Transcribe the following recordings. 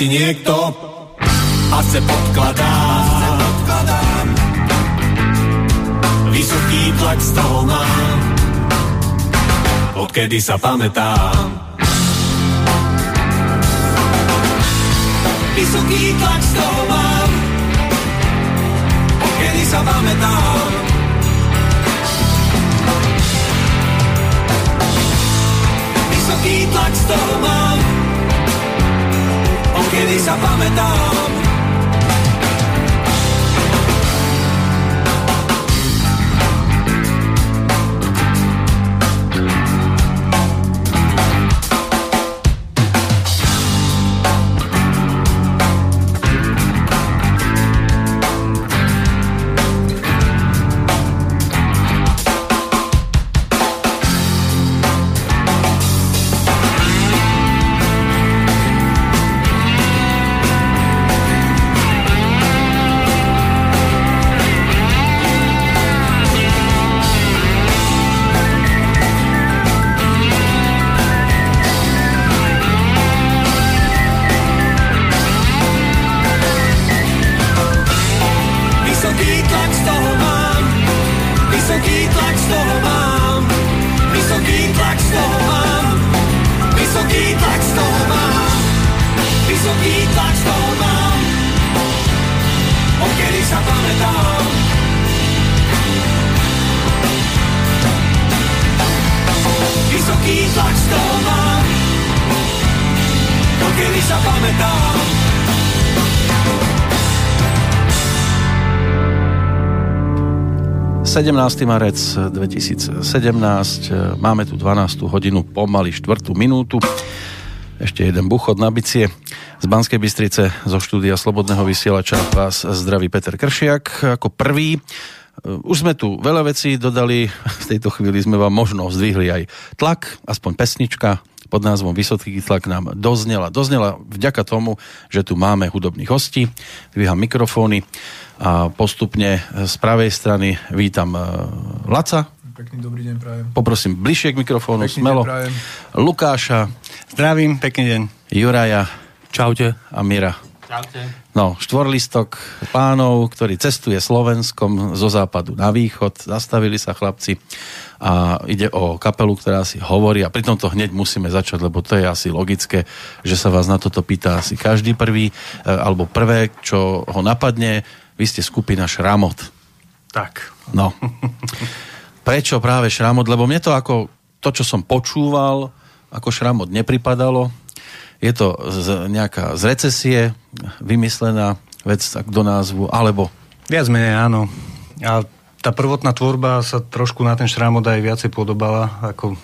zasti niekto a se podkladá. Vysoký tlak z toho mám, odkedy sa pamätám. Vysoký tlak z toho mám, odkedy sa pamätám. Vysoký tlak z toho mám, odkedy sa pamätám. 17. marec 2017, máme tu 12. hodinu, pomaly 4. minútu. Ešte jeden buchod na bicie. Z Banskej Bystrice zo štúdia Slobodného vysielača vás zdraví Peter Kršiak ako prvý. Už sme tu veľa vecí dodali, v tejto chvíli sme vám možno zdvihli aj tlak, aspoň pesnička pod názvom Vysoký tlak nám doznela. Doznela vďaka tomu, že tu máme hudobných hostí, dvíham mikrofóny a postupne z pravej strany vítam e, Laca. Pekný dobrý deň prajem. Poprosím bližšie k mikrofónu, Pekný smelo. deň prajem. Lukáša. Zdravím, pekný deň. Juraja. Čaute. A Mira. No, štvorlistok pánov, ktorý cestuje Slovenskom zo západu na východ. Zastavili sa chlapci a ide o kapelu, ktorá si hovorí a pritom to hneď musíme začať, lebo to je asi logické, že sa vás na toto pýta asi každý prvý, e, alebo prvé, čo ho napadne, vy ste skupina Šramot. Tak. No. Prečo práve Šramot? Lebo mne to ako to, čo som počúval, ako Šramot nepripadalo. Je to z, nejaká z recesie vymyslená vec tak do názvu, alebo Viac menej áno. A tá prvotná tvorba sa trošku na ten šrámod aj viacej podobala, ako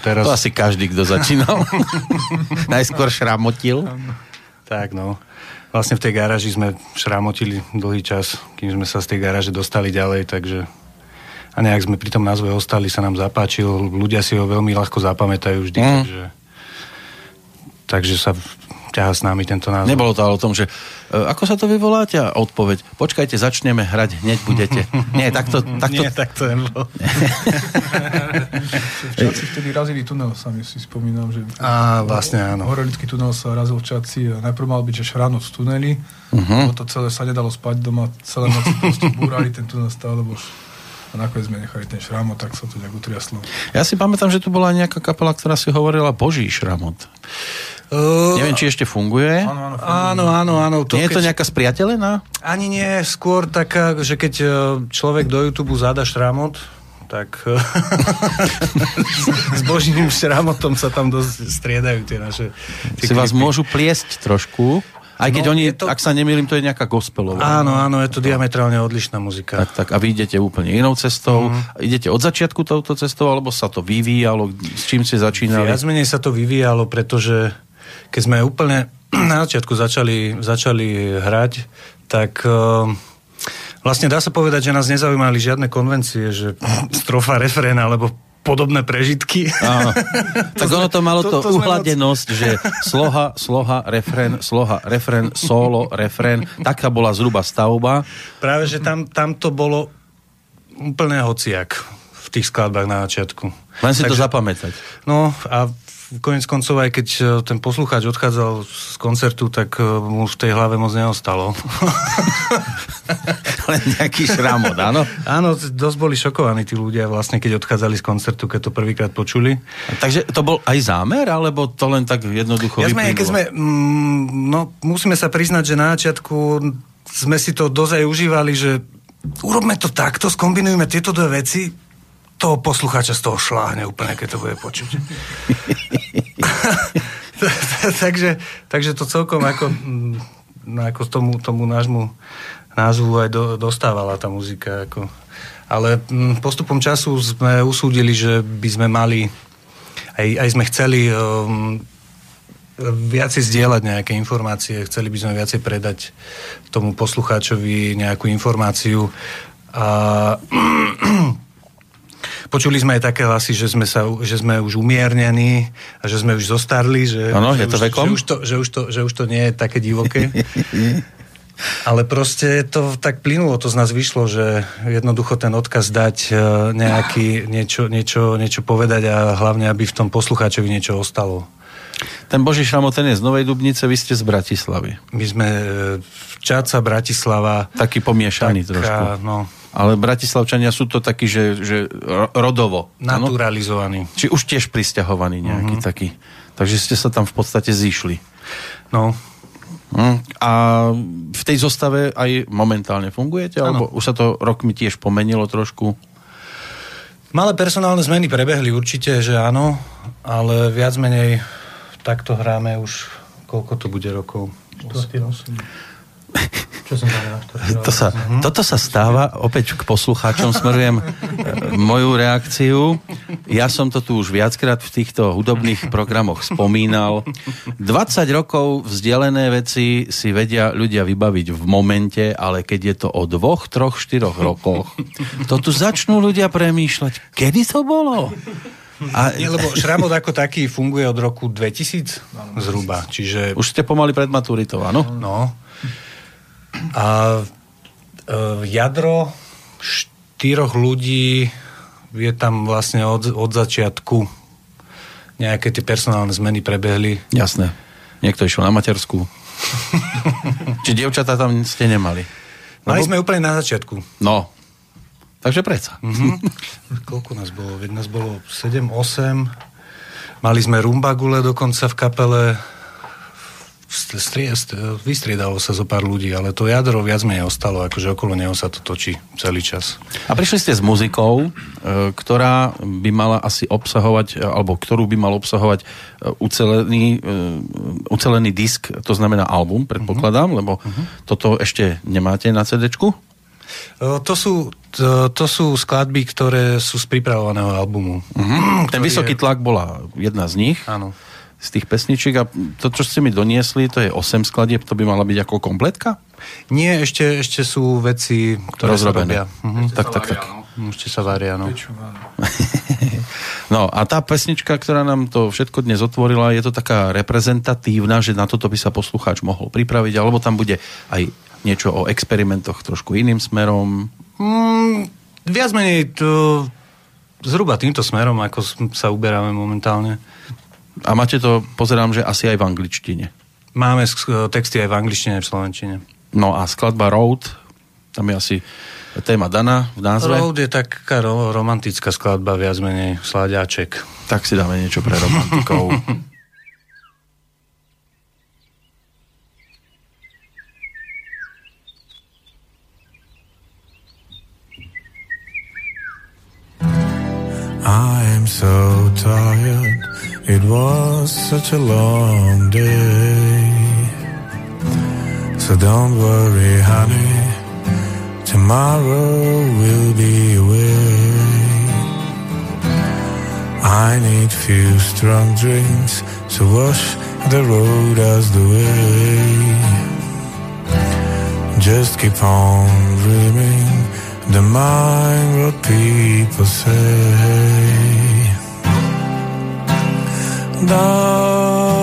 teraz. to asi každý, kto začínal. Najskôr šramotil. Tak no. Vlastne v tej garáži sme šramotili dlhý čas, kým sme sa z tej garáže dostali ďalej, takže a nejak sme pri tom názve ostali, sa nám zapáčil, ľudia si ho veľmi ľahko zapamätajú vždy, Mm. takže, takže sa ťaha s nami tento názov. Nebolo to ale o tom, že e, ako sa to vyvoláte? A odpoveď, počkajte, začneme hrať, hneď budete. Nie, takto... takto... Nie, tak to nebolo. V Čaci vtedy razili tunel, sami si spomínam, že Á, vlastne áno. Horelický tunel sa razil v Čaci a najprv mal byť, že šránot v tuneli, Mhm. uh-huh. to celé sa nedalo spať doma, celé noci proste búrali, ten tunel stále bol A nakoniec sme nechali ten šramot, tak sa to nejak utriaslo. Ja si pamätám, že tu bola nejaká kapela, ktorá si hovorila Boží šramot. Uh, Neviem, či ešte funguje. Áno, áno, Áno, áno, áno. To Nie je to keď- nejaká spriateľená? Ani nie, skôr taká, že keď e, človek do YouTube zada šramot, tak e, s božím šramotom sa tam dosť striedajú tie naše... tie Si vás klipy. môžu pliesť trošku. Aj keď No, oni, to- ak sa nemýlim, to je nejaká gospelová. Áno, áno, je to diametrálne odlišná muzika. Tak, tak. A vy idete úplne inou cestou. Mhm. Idete od začiatku touto cestou, alebo sa to vyvíjalo? S čím ste začínali? Viac menej sa to vyvíjalo, pretože keď sme úplne na začiatku začali, začali hrať, tak uh, vlastne dá sa povedať, že nás nezaujímali žiadne konvencie, že strofa, refrén alebo podobné prežitky. Áno. Tak ono to malo to, to- to uhladenosť, že sloha, sloha, refrén, sloha, refrén, solo, refrén. Taká bola zhruba stavba. Práve, že tam, tam to bolo úplne hociak v tých skladbách na začiatku. Len si to Takže- zapamätať. No a konec koncov, aj keď e, ten poslucháč odchádzal z koncertu, tak e, mu v tej hlave moc neostalo. Len nejaký šramot, áno? Áno, dosť boli šokovaní tí ľudia vlastne, keď odchádzali z koncertu, keď to prvýkrát počuli. Takže to bol aj zámer, alebo to len tak jednoducho Ja sme, keď sme, mm, no, musíme sa priznať, že na začiatku sme si to dozaj užívali, že urobme to takto, skombinujme tieto dve veci, toho poslucháča z toho šláhne úplne, keď to bude počuť. takže, takže to celkom ako, mm, ako tomu, tomu nášmu názvu aj do, dostávala tá muzika. Ako. Ale mm, postupom času sme usúdili, že by sme mali aj, aj sme chceli um, viacej zdieľať nejaké informácie, chceli by sme viacej predať tomu poslucháčovi nejakú informáciu. A počuli sme aj také hlasy, že sme, sa, že sme už umiernení a že sme už zostarli, že, Áno, že, je to už, vekom? že, už to, že, už to, že už to nie je také divoké. Ale proste to tak plynulo, to z nás vyšlo, že jednoducho ten odkaz dať e, nejaký, niečo, niečo, niečo povedať a hlavne, aby v tom poslucháčovi niečo ostalo. Ten Boží ten je z Novej Dubnice, vy ste z Bratislavy. My sme e, Čaca, Bratislava. Taký pomiešaný taká, trošku. No, Ale Bratislavčania sú to takí, že, že ro- rodovo. naturalizovaní. Či už tiež prisťahovaní nejaký Mhm. taký. Takže ste sa tam v podstate zišli. No, Hm. A v tej zostave aj momentálne fungujete? Alebo už sa to rokmi tiež pomenilo trošku? malé personálne zmeny prebehli určite, že áno, ale viac menej takto hráme už, koľko to bude rokov? Čo som tam To sa, toto sa stáva, opäť k poslucháčom smerujem e, moju reakciu. Ja som to tu už viackrát v týchto hudobných programoch spomínal. 20 rokov vzdialené veci si vedia ľudia vybaviť v momente, ale keď je to o dvoch, troch, štyroch rokoch, to tu začnú ľudia premýšľať, kedy to bolo? A Nie, lebo šramot ako taký funguje od roku 2000 zhruba, čiže už ste pomaly pred maturitou, áno? No. A e, jadro štyroch ľudí je tam vlastne od, od začiatku. Nejaké tie personálne zmeny prebehli. Jasné. Niekto išiel na materskú. Či dievčatá tam ste nemali? Mali sme úplne na začiatku. No. Takže predsa. Mhm. Koľko nás bolo? Veď nás bolo 7, 8. Mali sme rumbagule dokonca v kapele. St- strie- st- Vystriedalo sa zo pár ľudí, ale to jadro viac menej ostalo, akože okolo neho sa to točí celý čas. A prišli ste s muzikou, e, ktorá by mala asi obsahovať, e, alebo ktorú by mal obsahovať e, ucelený, ucelený disk, to znamená album, predpokladám, lebo toto ešte nemáte na CD-čku? To sú, to, to sú skladby, ktoré sú z pripravovaného albumu. Mhm. Ten vysoký je- tlak bola jedna z nich. Áno. Z tých pesničiek a to, čo ste mi doniesli, to je 8 skladieb, to by mala byť ako kompletka? Nie, ešte, ešte sú veci, ktoré Rozrobené. sa robia. Mhm. Tak, tak, tak. Ešte sa varia, no. No a tá pesnička, ktorá nám to všetko dnes otvorila, je to taká reprezentatívna, že na toto by sa poslucháč mohol pripraviť, alebo tam bude aj niečo o experimentoch trošku iným smerom. Mm, viac menej to, zhruba týmto smerom, ako sa uberáme momentálne. A máte to, pozerám, že asi aj v angličtine. Máme sk- texty aj v angličtine, aj v slovenčine. No a skladba Road, tam je asi téma daná v názve. Road je taká ro- romantická skladba, viac menej sláďaček. Tak si dáme niečo pre romantikov. I am so tired. It was such a long day. So don't worry, honey. Tomorrow we'll be away. I need few strong drinks to wash the road as the way. Just keep on dreaming. Don't mind what people say. 나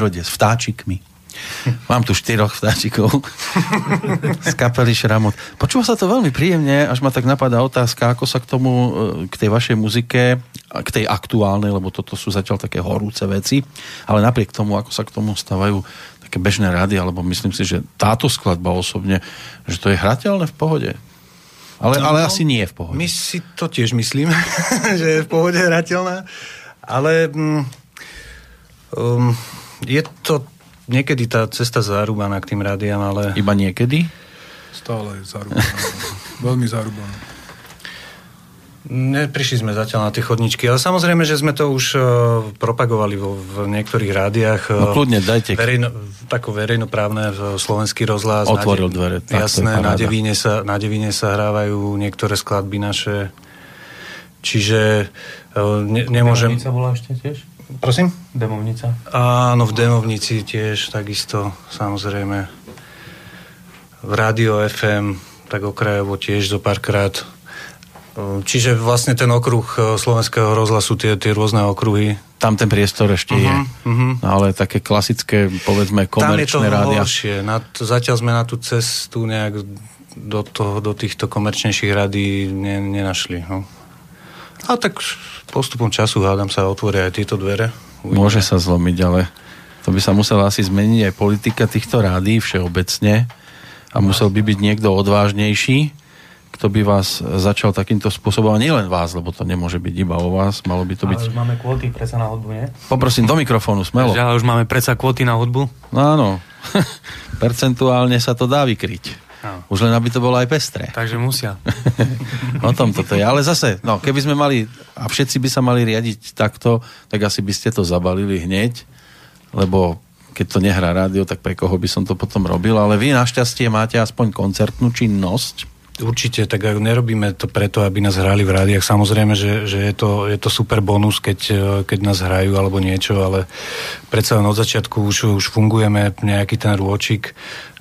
prírode, s vtáčikmi. Mám tu štyroch vtáčikov z kapely Šramot. Počúva sa to veľmi príjemne, až ma tak napadá otázka, ako sa k tomu, e, k tej vašej muzike, k tej aktuálnej, lebo toto sú zatiaľ také horúce veci, ale napriek tomu, ako sa k tomu stavajú také bežné rady, alebo myslím si, že táto skladba osobne, že to je hrateľné v pohode. Ale, No, ale asi nie v pohode. My si to tiež myslíme, že je v pohode hrateľná, ale mm, um, je to niekedy tá cesta zarúbaná k tým rádiám, ale Iba niekedy? Stále je zarúbané. Veľmi zarúbané. Neprišli sme zatiaľ na tie chodničky, ale samozrejme, že sme to už uh, propagovali vo, v niektorých rádiách. No kľudne, dajte. Verejno, tako verejnoprávne, v slovenský rozhlas. Otvoril na de- dvere, tak Jasné, na. Devíne, sa, na Devíne sa hrávajú niektoré skladby naše. Čiže uh, ne, nemôžem... Demovnica bola ešte tiež? Prosím? Demovnica. Áno, v Demovnici tiež takisto, samozrejme. V Rádio FM, tak okrajovo tiež zo párkrát. Čiže vlastne ten okruh e, slovenského rozhlasu, tie, tie rôzne okruhy. Tam ten priestor ešte je. mhm. No, ale také klasické, povedzme, Tam je to komerčné rádia. horšie. Na, t- zatiaľ sme na tú cestu nejak do, toho, do týchto komerčnejších radí ne, nenašli. No. A tak postupom času, hádam sa, otvoria aj tieto dvere. Môže sa zlomiť, ale to by sa musela asi zmeniť aj politika týchto rádií všeobecne a musel by byť niekto odvážnejší, kto by vás začal takýmto spôsobom, a nielen vás, lebo to nemôže byť iba o vás, malo by to Ale byť... už máme kvóty predsa na hudbu, nie? Poprosím do mikrofónu, smelo. Ale už máme predsa kvóty na hudbu. No áno, percentuálne sa to dá vykryť. Áno. Už len aby to bolo aj pestré. Takže musia. o tom toto je. Ale zase, no, keby sme mali, a všetci by sa mali riadiť takto, tak asi by ste to zabalili hneď, lebo keď to nehrá rádio, tak pre koho by som to potom robil. Ale vy našťastie máte aspoň koncertnú činnosť. Určite, tak ak nerobíme to preto, aby nás hrali v rádiách. Samozrejme, že, že je, to, je to super bonus, keď, eh, keď nás hrajú alebo niečo, ale predsa len od začiatku už, už fungujeme nejaký ten rôčik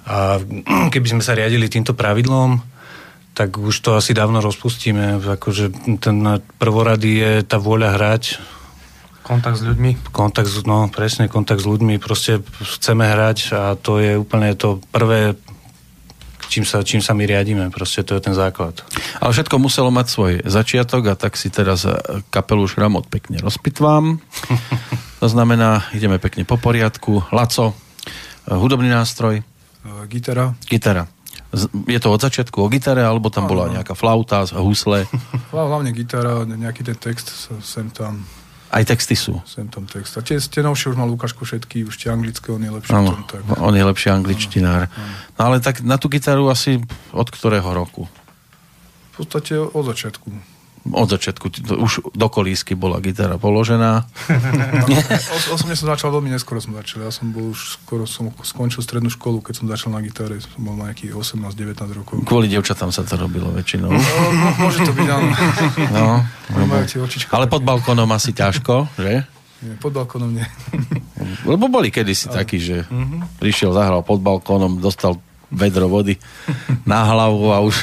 a keby sme sa riadili týmto pravidlom, tak už to asi dávno rozpustíme. Akože ten prvorady je tá vôľa hrať, Kontakt s ľuďmi. kontakt, s- no presne, kontakt s ľuďmi, proste chceme hrať a to je úplne to prvé, čím sa, čím sa my riadíme, proste to je ten základ. Ale všetko muselo mať svoj začiatok a tak si teraz e, kapelu Šramot pekne rozpitvám. To znamená, ideme pekne po poriadku. Laco, e, hudobný nástroj, Gitara. gitara. Z- Je to od začiatku o gitare, alebo tam bola nejaká flauta, husle? Hla- Hlavne gitara, nejaký ten text, sem tam, Aj texty sú. sem tam text. A tie, tie novšie už mal Lukáško všetky, už tie anglické, on je lepší v Áno, tom, tak. on je lepší angličtinár. No ale tak na tú gitaru asi od ktorého roku? V podstate od začiatku. Od začiatku. Už do kolísky bola gitara položená. Os, osobne som začal veľmi neskoro som začal. Ja som bol už skoro, som skončil strednú školu, keď som začal na gitare. Som bol nejakých 18-19 rokov. Kvôli devčatám sa to robilo väčšinou. No, mo- môže to byť, áno. No, očička. ale pod balkónom asi ťažko, že? Nie, pod balkónom nie. Lebo boli kedysi takí, že prišiel, zahral pod balkónom, dostal vedro vody na hlavu a už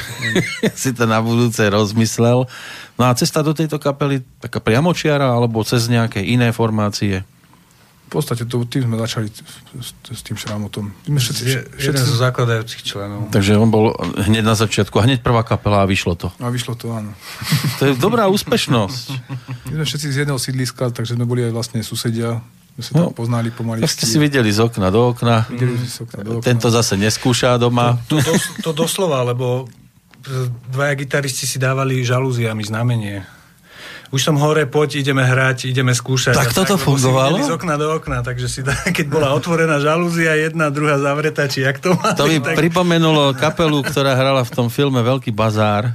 si to na budúce rozmyslel. No a cesta do tejto kapely, taká priamočiara, alebo cez nejaké iné formácie? V podstate to, tým sme začali s, s tým šrámotom. My všetci, všetci, jeden zo zakladajúcich členov. Takže on bol hneď na začiatku, a hneď prvá kapela a vyšlo to. A vyšlo to, áno. To je dobrá úspešnosť. My sme všetci z jedného sídliska, takže sme boli aj vlastne susedia. My sa No, poznali pomaličky. Tak ste si videli z okna do okna. Videli sme z okna do okna. Tento zase neskúša doma. To, dos, to doslova, lebo dvaja gitaristi si dávali žalúziami znamenie. Už som hore, poď, ideme hrať, ideme skúšať. Tak toto si fungovalo? Z okna do okna, takže si, keď bola otvorená žalúzia, jedna, druhá zavretá, či jak to mali. To mi tak... pripomenulo kapelu, ktorá hrala v tom filme Veľký bazár.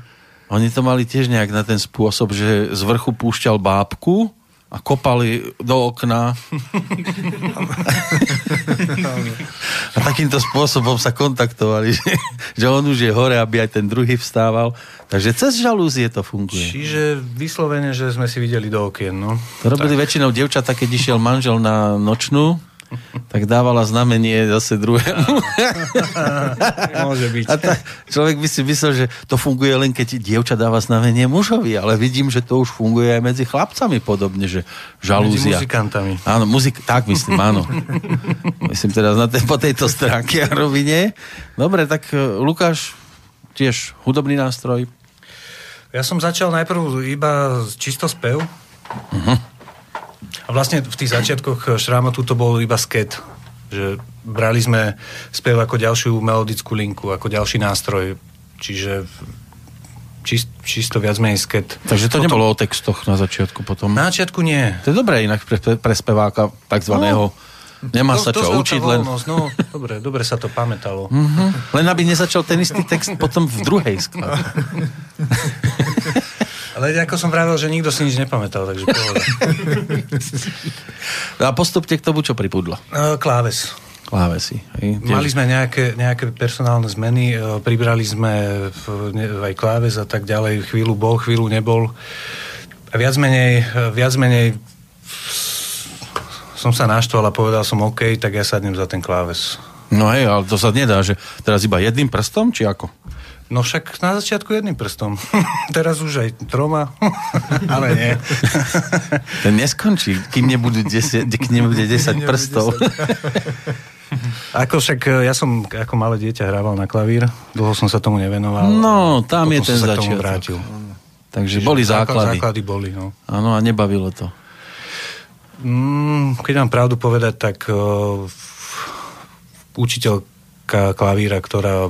Oni to mali tiež nejak na ten spôsob, že z vrchu púšťal bábku a kopali do okna. a takýmto spôsobom sa kontaktovali, že, že on už je hore, aby aj ten druhý vstával. Takže cez žalúzie to funguje. Čiže vyslovene, že sme si videli do okien, no. To robili väčšinou devčatá, keď išiel manžel na nočnú, tak dávala znamenie zase druhému. Môže byť. A tá, človek by si myslel, že to funguje len keď dievča dáva znamenie mužovi, ale vidím, že to už funguje aj medzi chlapcami podobne, že Medzi žalúzia. muzikantami. Áno, muzik, tak myslím, áno. myslím teraz na tej, po tejto stránke a rovine. Dobre, tak e, Lukáš, tiež hudobný nástroj. Ja som začal najprv iba čisto spev. A vlastne v tých začiatkoch šrámotu to bol iba sket. Že brali sme spev ako ďalšiu melodickú linku, ako ďalší nástroj. Čiže čist, čisto viac menej sket. Takže to nebolo o textoch na začiatku potom. Na začiatku nie. To je dobré inak pre, pre speváka takzvaného. Nemá sa čo učiť, len, voľnosť, No, dobre, dobre sa to pamätalo. len aby nezačal ten istý text potom v druhej skladbe. Ale ako som vravel, že nikto si nič nepamätal, takže pohoda. A postupte k tomu, čo pripudlo. E, Kláves. Klávesy. hej? Tiež- Mali sme nejaké, nejaké personálne zmeny, e, pribrali sme aj kláves a tak ďalej, chvíľu bol, chvíľu nebol. A viac menej, viac menej som sa naštval a povedal som OK, tak ja sadnem za ten kláves. No hej, ale to sa nedá, že teraz iba jedným prstom, či ako? No však na začiatku jedným prstom. Teraz už aj troma, ale nie. Ten neskončí, kým, nebudú 10, kým nebude 10 prstov. Ako však e, ja som ako malé dieťa hrával na klavír, dlho som sa tomu nevenoval. No, tam je ten sa začiatok. vrátil. Takže boli základy. Základy boli, no. Áno, a nebavilo to. Mm, keď mám pravdu povedať, tak uh, učiteľka klavíra, ktorá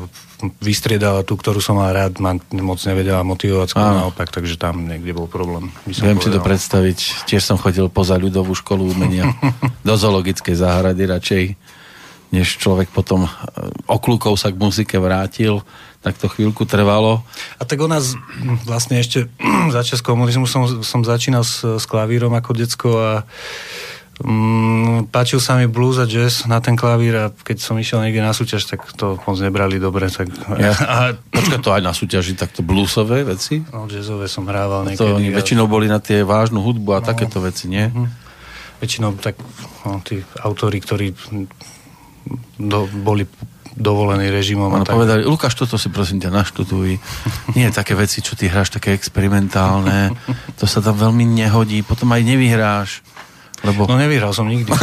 vystriedala tú, ktorú som mal rád, ma moc nevedela motivovať, skôr naopak, takže tam niekde bol problém. Viem si to povedal. predstaviť. Tiež som chodil poza ľudovú školu umenia. Do zoologickej záhrady radšej, než človek potom e, oklukov sa k muzike vrátil. Tak to chvíľku trvalo. A tak nás mm, vlastne ešte za čas komunizmu som, som začínal s, s klavírom ako decko a mm, páčil sa mi blues a jazz na ten klavír a keď som išiel niekde na súťaž, tak to moc nebrali dobre. Tak, Ja, a, počkaj, to aj na súťaži takto bluesové veci? no, jazzové som hrával niekedy. To oni väčšinou boli na tie vážnu hudbu a takéto veci, nie? väčšinou tak no, tí autori, ktorí do, boli dovolení režimom. Ono tak. povedali, Lukáš, toto si prosím ťa naštuduj. Nie také veci, čo ty hráš, také experimentálne. To sa tam veľmi nehodí. Potom aj nevyhráš. Lebo No nevyhral som nikdy.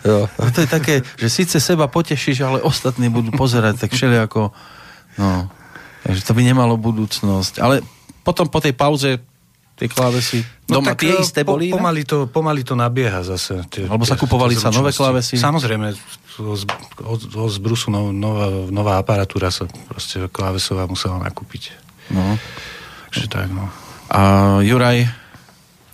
Jo. A to je také, že síce seba potešíš, ale ostatní budú pozerať tak všelijako. No, takže to by nemalo budúcnosť. Ale potom po tej pauze tie klávesy doma tie eh, isté po, boli? ne? pomaly, to, pomaly to nabieha zase. Tie, Alebo sa tie- kupovali tie sa nové klávesy? Samozrejme, z, od, od zbrusu no, nová, nová aparatúra sa proste klávesová musela nakúpiť. No. Takže tak, no. A Juraj,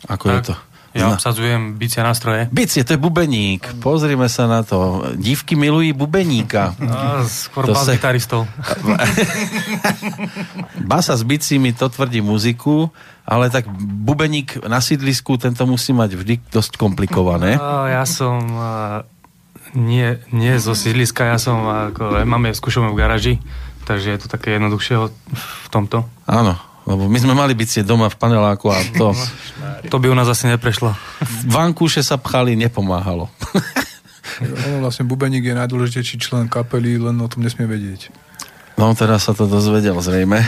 ako je to? Ja obsadzujem bicie nástroje. Bicie, to je bubeník. Pozrime sa na to. Dívky milujú bubeníka. A skôr To bas sa- gitaristov. Basa s bicími to tvrdí muziku, ale tak bubeník na sídlisku, tento musí mať vždy dosť komplikované. A ja som nie, nie zo sídliska, ja som ako, máme skúšame v garáži, takže je to také jednoduchšie v tomto. Áno, lebo my sme mali bicie doma v paneláku a to To by u nás asi neprešlo. vankúše sa pchali, nepomáhalo. Ono vlastne bubeník je najdôležitejší člen kapely, len o tom nesmie vedieť. No teraz sa to dozvedel zrejme.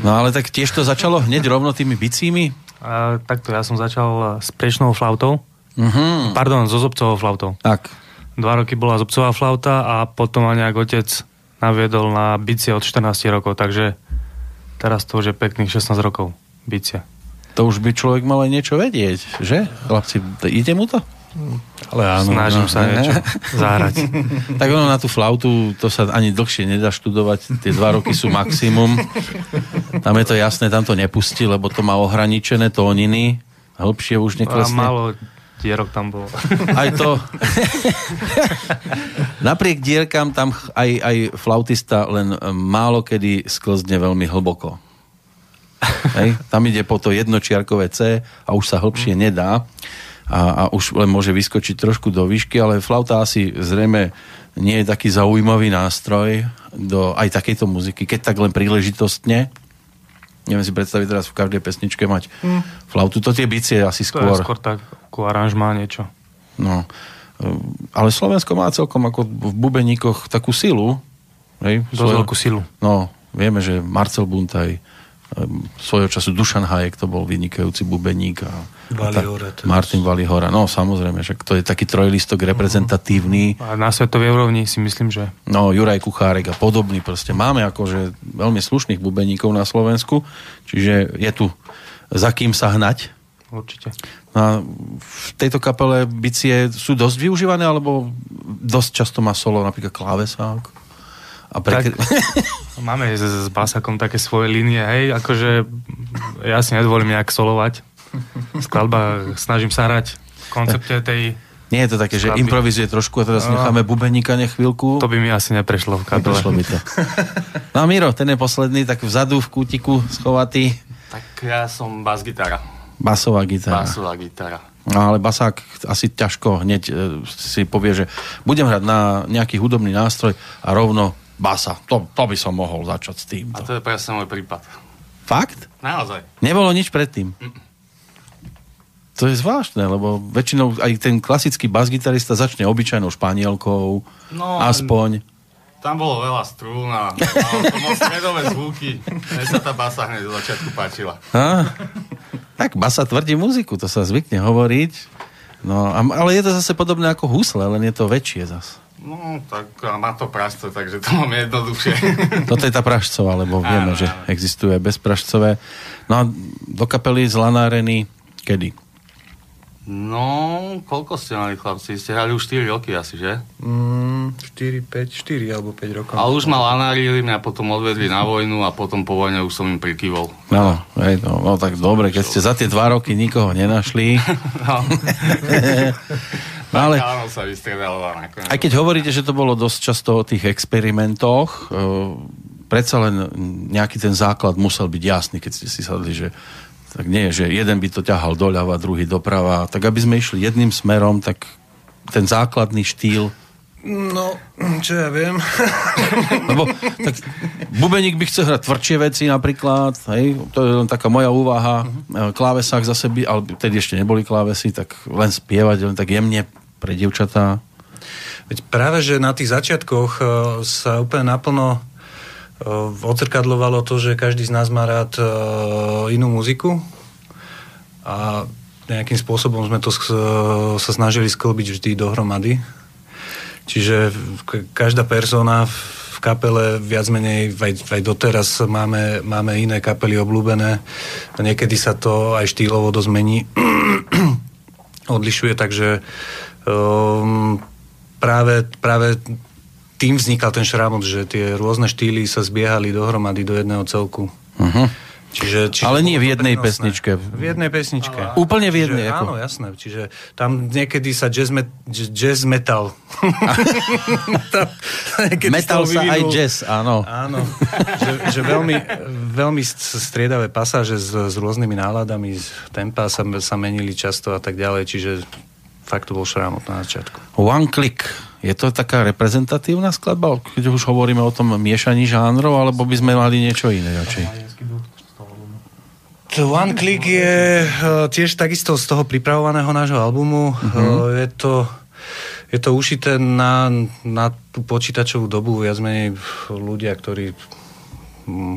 No ale tak tiež to začalo hneď rovno tými bicími. A, takto, ja som začal s priečnou flautou, Mhm. pardon, so zobcovou flautou. Tak, Dva roky bola zobcová flauta a potom ma nejak otec naviedol na bicie od 14 rokov, takže teraz to už je pekných 16 rokov bicie. to už by človek mal aj niečo vedieť, že? Chlapci, ide mu to? Ale áno. Snažím no, sa ne? niečo zahrať. Tak ono na tú flautu, to sa ani dlhšie nedá študovať, tie dva roky sú maximum. Tam je to jasné, tam to nepustí, lebo to má ohraničené tóniny, hĺbšie už A neklesne. Dierok tam bolo. Aj to. Napriek dierkam tam aj, aj flautista len e, málo kedy sklzne veľmi hlboko. Hej? Tam ide po to jednočiarkové C a už sa hĺbšie nedá a, a už len môže vyskočiť trošku do výšky, ale flauta asi zrejme nie je taký zaujímavý nástroj do aj takejto muziky, keď tak len príležitostne. Neviem si predstaviť teraz v každej pesničke mať flautu. To tie bicie asi To skôr. je skôr tak, ako aranžma niečo. No, Ehm, ale Slovensko má celkom ako v bubeníkoch takú silu. Hej, Dosť veľkú silu. No, vieme, že Marcel Buntaj, ehm, svojho času Dušan Hajek, to bol vynikajúci bubeník. A, Vali a tak- Hora teraz. Martin Valihora, no samozrejme, že to je taký trojlistok reprezentatívny. A na svetovej úrovni si myslím, že No, Juraj Kuchárek a podobný proste. Máme akože veľmi slušných bubeníkov na Slovensku, čiže je tu za kým sa hnať. určite. No a v tejto kapele bicie sú dosť využívané, alebo dosť často má solo napríklad klávesák? A pre... Tak. Máme s, s basakom také svoje línie, hej, akože ja si nedovolím nejak solovať. Skladba, snažím sa hrať v koncepte tej Nie je to také, že Skladby. improvizuje trošku a teraz necháme bubeníka nech chvíľku. To by mi asi neprešlo v kapele. Neprešlo by to. No a Miro, ten je posledný, tak vzadu v kútiku schovatý, Tak ja som bas-gitara. basová gitara. Basová gitara. No ale basák asi ťažko hneď e, si povie, že budem hrať na nejaký hudobný nástroj a rovno basa. To, to by som mohol začať s tým. A to je presne môj prípad. Fakt? Naozaj. Nebolo nič predtým. To je zvláštne, lebo väčšinou aj ten klasický basgitarista začne obyčajnou španielkou, No, aspoň. Tam bolo veľa strún a moc stredové zvuky. Mne sa tá basa hneď do začiatku páčila. A? Tak basa tvrdí muziku, to sa zvykne hovoriť. No, ale je to zase podobné ako husle, len je to väčšie zase. No, tak a má to pražce, takže to mám jednoduchšie. Toto je tá pražcová, lebo vieme, Áno, že áno. existuje bezpražcové. No a do kapely z Lanáreny kedy? No, koľko ste mali chlapci? Ste hrali už 4 roky asi, že? Mm, 4, 5, 4 alebo 5 rokov. Ale už ma lanárili, mňa potom odvedli na vojnu a potom po vojne už som im prikývol. No, hej, no, no tak dobre, keď ste za tie dva roky nikoho nenašli. No, No, ale áno sa aj keď hovoríte, že to bolo dosť často o tých experimentoch, e, predsa len nejaký ten základ musel byť jasný, keď ste si sadli, že tak nie, že jeden by to ťahal doľava, druhý doprava, tak aby sme išli jedným smerom, tak ten základný štýl No, čo ja viem. Lebo tak bubeník by chce hrať tvrdšie veci napríklad, hej, to je len taká moja úvaha, uh-huh. klávesák zase by, ale vtedy ešte neboli klávesy, tak len spievať, len tak jemne pre dievčatá. Veď práve, že na tých začiatkoch e, sa úplne naplno odzrkadlovalo to, že každý z nás má rád e, inú muziku a nejakým spôsobom sme to s- sa snažili sklbiť vždy dohromady. Čiže každá persona v kapele viac menej aj, aj doteraz máme, máme iné kapely obľúbené. Niekedy sa to aj štýlovo dosť mení, odlišuje, takže um, práve, práve tým vznikal ten šramot, že tie rôzne štýly sa zbiehali dohromady do jedného celku. Uh-huh. Čiže, čiže Ale nie v jednej prínosné. pesničke. V jednej pesničke. Úplne v Čiže, jednej, ako? Áno, jasné. Čiže tam niekedy sa jazz, met, jazz metal. Tam Metal sa aj vyvinul- jazz, áno. Áno, že, že veľmi, veľmi striedavé pasáže s, s rôznymi náladami, z tempa sa, sa menili často a tak ďalej, čiže fakt to bol šrámot na začiatku. One Click, je to taká reprezentatívna skladba, keď už hovoríme o tom miešaní žánrov, alebo by sme mali niečo iné radšej? One Click je uh, tiež takisto z toho pripravovaného nášho albumu. Uh, je, to, je to ušité na, na tú počítačovú dobu, viac menej ľudia, ktorí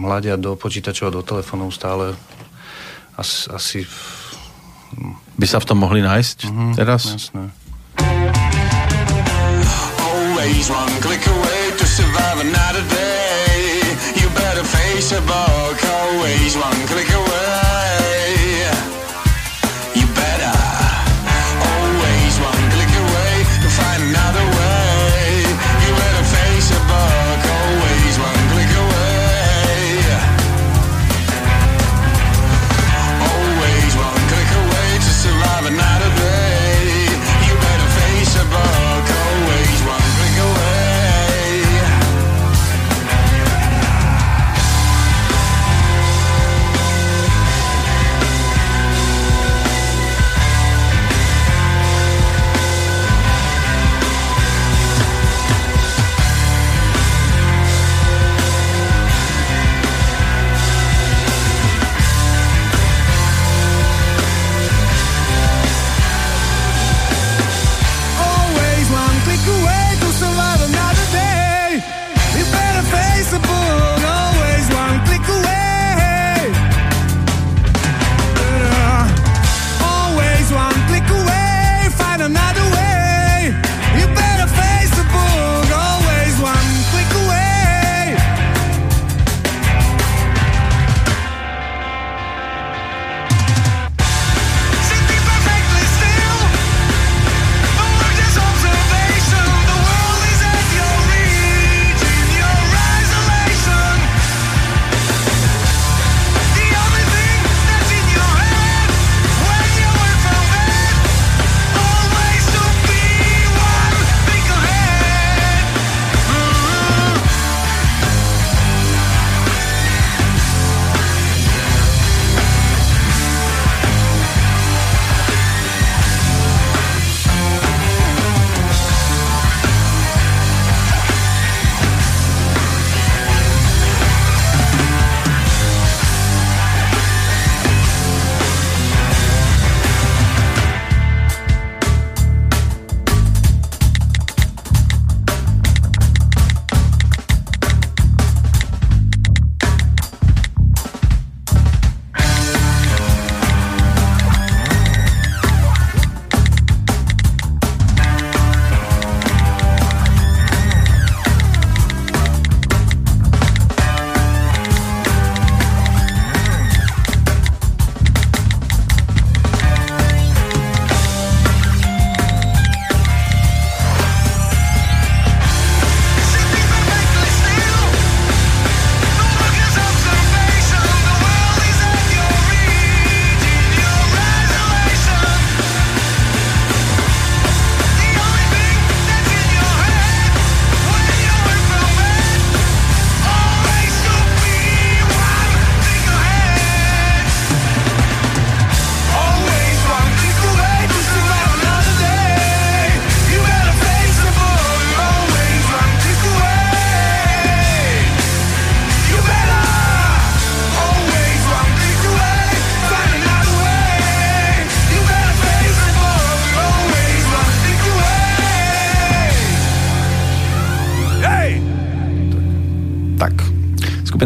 hľadia do počítačov a do telefónov stále asi, asi By sa v tom mohli nájsť Mhm. teraz? jasné. Always one click away to survive another day. You better face a book. Always one click away.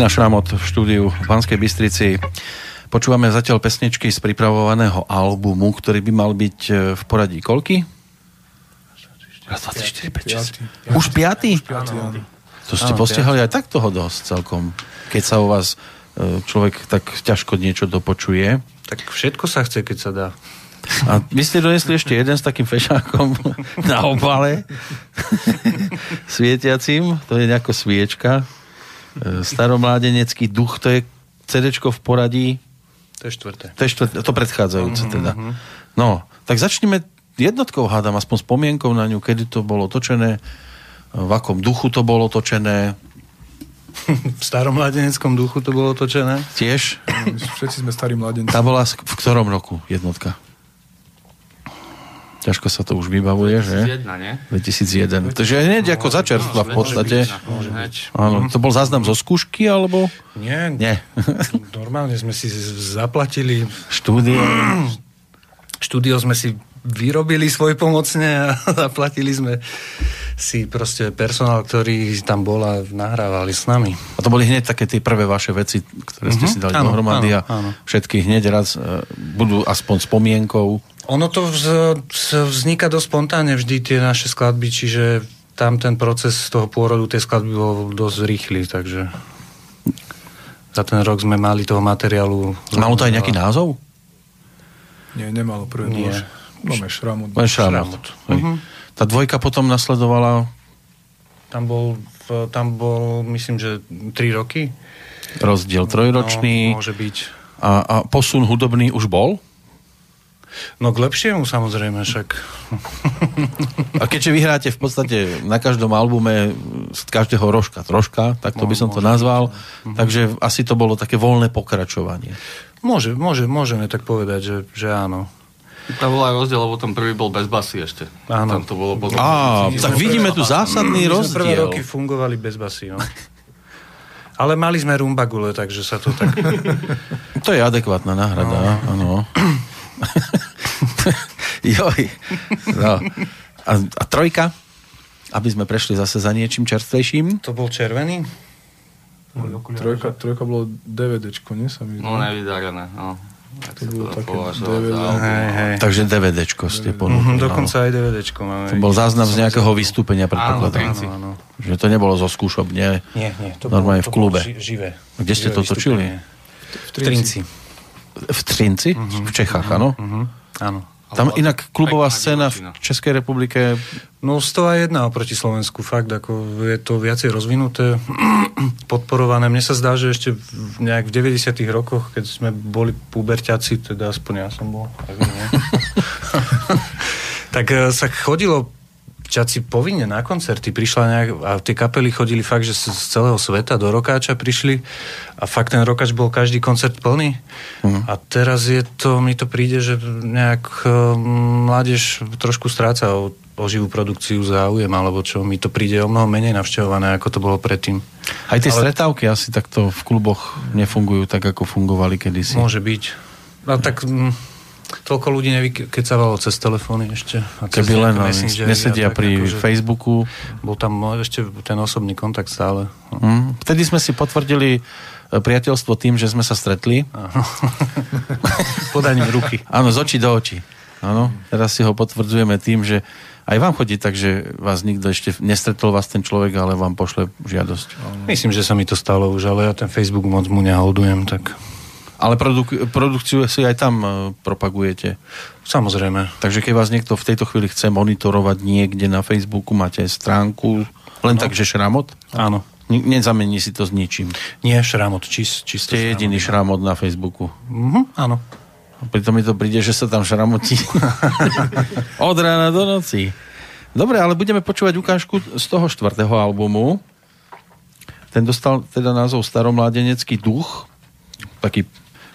Skupina Šramot v štúdiu v Banskej Bystrici. Počúvame zatiaľ pesničky z pripravovaného albumu, ktorý by mal byť e, v poradí koľky? Raz, dva, tri, štyri, päť, šesť. Už piatý? Áno. To ste postihali aj tak toho dosť celkom. Keď sa u vás e, človek tak ťažko niečo dopočuje. Tak všetko sa chce, keď sa dá. A vy ste donesli ešte jeden s takým fešákom na obale. Svietiacím. To je nejako sviečka. E, Staromládenecký duch, to je CD v poradí. To je štvrté. To je štvrté, to predchádzajúce teda. No, tak začneme jednotkou, hádam, aspoň spomienkou na ňu, kedy to bolo točené, v akom duchu to bolo točené, V starom mladeneckom duchu to bolo točené. tiež. Všetci sme starí mladenci. Tá bola v ktorom roku jednotka? Ťažko sa to už vybavuje, že? 1, nie? 2001. Takže hneď ako začerstva v podstate. Hneď. Áno, to bol záznam zo skúšky, alebo? Nie, Nie. normálne sme si zaplatili, Štúdio. štúdio sme si vyrobili svoj pomocne a zaplatili sme si proste personál, ktorý tam bol a nahrávali s nami. A to boli hneď také tie prvé vaše veci, ktoré ste si dali Áno, dohromady a áno, všetky hneď raz e, budú aspoň spomienkou. Ono to vz, vz- vzniká dosť spontánne vždy tie naše skladby, čiže tam ten proces toho pôrodu tej skladby bol dosť rýchly, takže za ten rok sme mali toho materiálu. Malo to aj nejaký názov? Nie, nemalo prvé Nie. Máme šramu. Len šramot. Hej. Tá dvojka potom nasledovala Tam bol, v- tam bol, myslím, že 3 roky. rozdiel trojročný No, môže byť. a, a posun hudobný už bol? No k lepšiemu samozrejme, však. A keďže vyhráte v podstate na každom albume z každého rožka troška, tak to by som to nazval, takže asi to bolo také voľné pokračovanie. Môže, môže, môžeme tak povedať, že, že áno. Tam bol aj rozdiel, lebo ten prvý bol bez basy ešte. Áno. Tam to bolo potom. Á, tak vidíme tu zásadný My sme prvé rozdiel. roky fungovali bez basy, no. Ale mali sme rumbagule, takže sa to tak... To je adekvátna náhrada, áno. Joj. No. A, a trojka? Aby sme prešli zase za niečím čerstvejším. To bol červený? Trojka, trojka bolo DVDčko, nie? Sa mi No nevydarené, no. To bolo také považovať DVD. Hej, hej. Takže DVDčko ste Mhm, ponúkli. dokonca áno. aj DVDčko máme. To bol záznam z nejakého vystúpenia, predpokladám. Trinci. Áno, áno. Že to nebolo zo skúšob, nie? Nie, nie. To Normálne bolo, v klube. To bolo ži- živé. Kde ste Živé to točili? vystúpenie. V Trinci. V Trinci? V Čechách, áno? Mhm, áno. Tam inak klubová scéna v Českej republike No 101 oproti Slovensku, fakt, ako je to viacej rozvinuté, podporované. Mne sa zdá, že ešte v, nejak v 90 rokoch, keď sme boli puberťaci, teda aspoň ja som bol, tak, tak eh, sa chodilo čaci povinne na koncerty, prišla nejak, a tie kapely chodili fakt, že z, celého sveta do Rokáča prišli a fakt ten Rokáč bol každý koncert plný a teraz je to, mi to príde, že nejak uh, mládež trošku stráca o, o živú produkciu záujem, alebo čo, mi to príde o mnoho menej navštevované, ako to bolo predtým. Aj tie Ale... stretávky asi takto v kluboch nefungujú tak, ako fungovali kedysi. Môže byť. No tak mm, toľko ľudí nevykecávalo cez telefóny ešte. A cez Keby len no, nesedia tak, pri akože Facebooku. Bol tam no, ešte ten osobný kontakt stále. Hm. Vtedy sme si potvrdili e, priateľstvo tým, že sme sa stretli. Podaním ruky. Áno, z očí do očí. Áno, teraz si ho potvrdzujeme tým, že aj vám chodí tak, že vás nikto ešte nestretol vás ten človek, ale vám pošle žiadosť. Myslím, že sa mi to stalo už, ale ja ten Facebook moc mu neholdujem, tak Ale produk- produkciu si aj tam e, propagujete. samozrejme. Takže keď vás niekto v tejto chvíli chce monitorovať niekde na Facebooku, máte stránku, len no. tak, že šramot? Áno. Ni- nezamení si to s ničím. Nie šramot, čist, čisto Ste jediný šramot na Facebooku. Mhm, áno. Pritom mi to príde, že sa tam šramotí od rána do noci. Dobre, ale budeme počúvať ukážku z toho štvrtého albumu. Ten dostal teda názov Staromládenecký duch. Taký,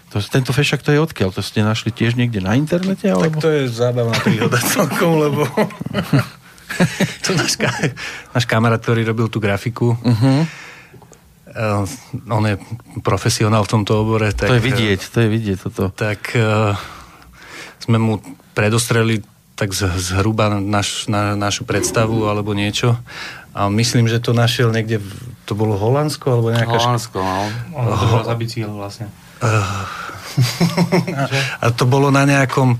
to, tento fešak to je odkiaľ? To ste našli tiež niekde na internete? Tak Alebo? to je zábavná príhoda celkom, lebo to náš, ka- náš kamarát, ktorý robil tú grafiku, uh-huh. uh, on je profesionál v tomto obore. Tak, to je vidieť, to je vidieť toto. Tak uh, sme mu predostreli tak z, zhruba naš, na, našu predstavu alebo niečo. A myslím, že to našiel niekde v to bolo Holandsko, alebo nejaká... Holandsko, no. On za bicykel vlastne. 呃 A to bolo na nejakom uh,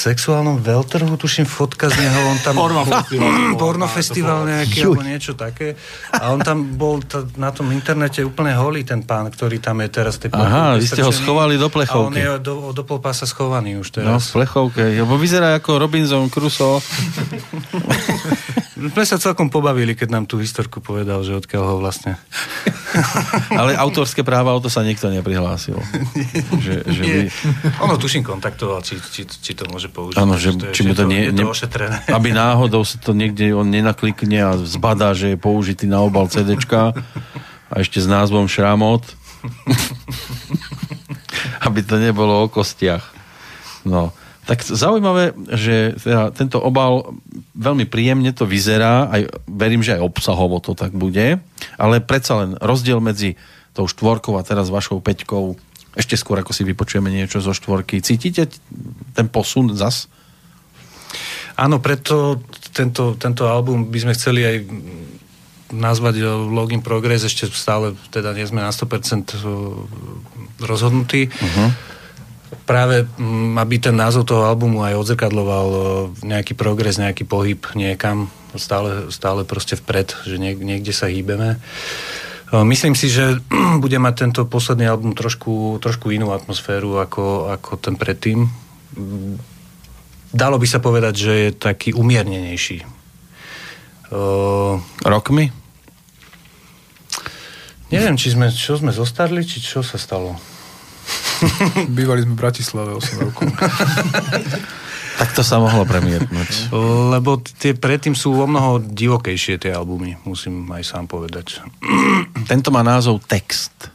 sexuálnom veľtrhu, tuším fotka z neho, on tam... Pornofestival. Pornofestival nejaký, alebo niečo také. A on tam bol t- na tom internete úplne holý, ten pán, ktorý tam je teraz. Tej Aha, vy ste ho schovali do A on plechovky. je do, do polpása schovaný už No, teraz. v plechovke. Lebo vyzerá ako Robinson Crusoe. Sme sa celkom pobavili, keď nám tú historku povedal, že odkiaľ ho vlastne... Ale autorské práva o to sa nikto neprihlásil. že, že by. Ono tuším kontaktoval, či, či, či to môže použiť. áno, že, je- či mu to, nie, ne, to aby náhodou sa to niekde on nenaklikne a zbadá, že je použitý na obal CDčka a ešte s názvom Šramot. aby to nebolo o kostiach. No. Tak zaujímavé, že teda tento obal veľmi príjemne to vyzerá, aj verím, že aj obsahovo to tak bude, ale predsa len rozdiel medzi tou štvorkou a teraz vašou peťkou, ešte skôr ako si vypočujeme niečo zo štvorky, cítite ten posun zas? Áno, preto tento, tento album by sme chceli aj nazvať eh, Login Progress, ešte stále teda nie sme na 100% eh, rozhodnutí. Uh-huh. Práve, aby ten názov toho albumu aj odzrkadloval eh, nejaký progres, nejaký pohyb niekam, stále, stále proste vpred, že niek- niekde sa hýbeme. Eh, Myslím si, že bude mať tento posledný album trošku, trošku inú atmosféru ako, ako ten predtým. Dalo by sa povedať, že je taký umiernenejší. Uh, Rokmi? neviem, či sme, čo sme zostarli, či čo sa stalo. Bývali sme v Bratislave 8 rokov. Tak to sa mohlo premietnúť. Lebo tie predtým sú o mnoho divokejšie tie albumy, musím aj sám povedať. Tento má názov Text.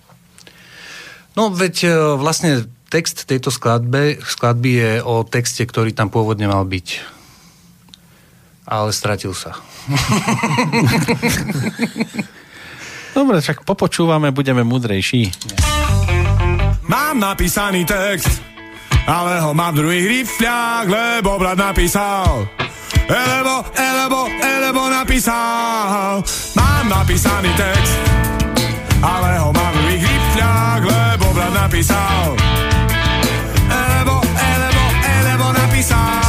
No veď e, vlastne text tejto skladbe, skladby je o texte, ktorý tam pôvodne mal byť. Ale stratil sa. Dobre, však popočúvame, budeme múdrejší. Mám napísaný text, ale ho mám v druhých rifľách, lebo brat napísal. Elebo, elebo, elebo napísal. Mám napísaný text, ale ho mám v druhých rifľách, lebo brat napísal. Elebo, elebo, elebo napísal.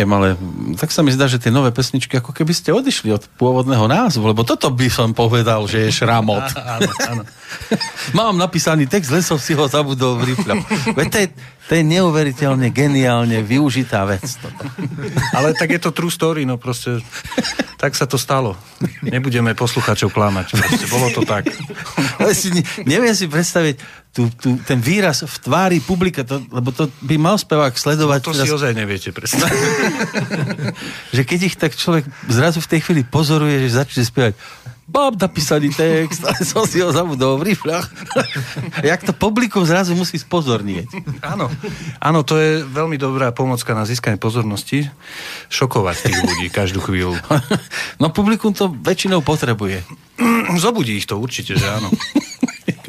Neviem, ale tak sa mi zdá, že tie nové pesničky, ako keby ste odišli od pôvodného názvu, lebo toto by som povedal, že je šramot. Áno, áno. Mám napísaný text, len som si ho zabudol v rifľa. Veď to je, to je neuveriteľne geniálne využitá vec. Toto. Ale tak je to true story, no proste tak sa to stalo. Nebudeme posluchačov klamať. Proste, bolo to tak. Ale si, ne, neviem si predstaviť tú, tú, ten výraz v tvári publika, to, lebo to by mal spevák sledovať. To si ozaj neviete predstaviť. že keď ich tak človek zrazu v tej chvíli pozoruje, že začne spievať mám napísaný text, ale som si ho zabudol v rifľach. Jak to publikum zrazu musí spozornieť. Áno. Áno, to je veľmi dobrá pomocka na získanie pozornosti. Šokovať tých ľudí každú chvíľu. No publikum to väčšinou potrebuje. Zobudí ich to určite, že áno.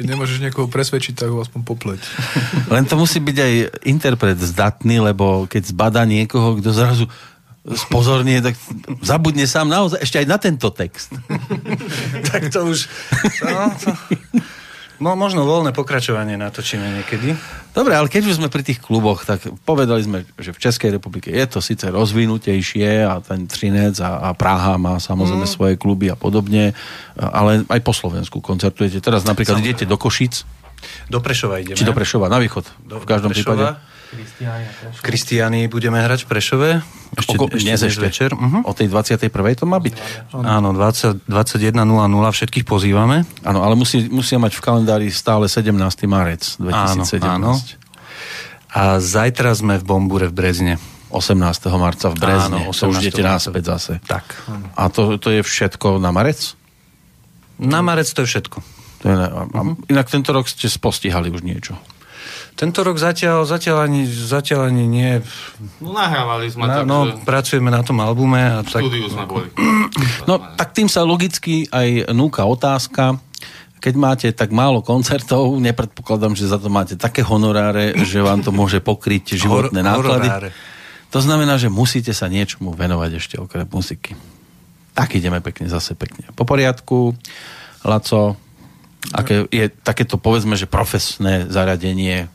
Keď nemôžeš niekoho presvedčiť, tak ho aspoň popleť. Len to musí byť aj interpret zdatný, lebo keď zbada niekoho, kto zrazu spozornie, tak zabudne sám naozaj ešte aj na tento text. tak to už... No, to... No, možno voľné pokračovanie natočíme niekedy. Dobre, ale keď už sme pri tých kluboch, tak povedali sme, že v Českej republike je to síce rozvinutejšie a ten Třinec a, a Praha má samozrejme mm. svoje kluby a podobne, ale aj po Slovensku koncertujete. Teraz napríklad Samozrejme. idete do Košic, Do Prešova ideme. či do Prešova, na východ, Do, v každom do Prešova. prípade. V Kristiani budeme hrať v Prešove. Ešte, Oko- ešte dnes dnes ešte. večer. Uh-huh. O tej 21. to má byť. Áno, 20, 21.00 všetkých pozývame. Áno, ale musí, musia mať v kalendári stále 17. marec 2017. Áno, áno. A zajtra sme v Bombure v Brezne. 18. marca v Brezne. Áno, to už 18. idete naspäť zase. Tak. A to, to je všetko na marec? Na marec to je všetko. To je, a, a, inak tento rok ste spostihali už niečo. Tento rok zatiaľ, zatiaľ, ani, zatiaľ ani nie. No nahrávali sme, Na, takže no, pracujeme na tom albume. A v tak, štúdiu sme boli. No, tak tým sa logicky aj núka otázka. Keď máte tak málo koncertov, nepredpokladám, že za to máte také honoráre, že vám to môže pokryť životné Hor- náklady. To znamená, že musíte sa niečomu venovať ešte okrem muziky. Tak ideme pekne, zase pekne. Po poriadku, Laco, aké je takéto, povedzme, že profesné zaradenie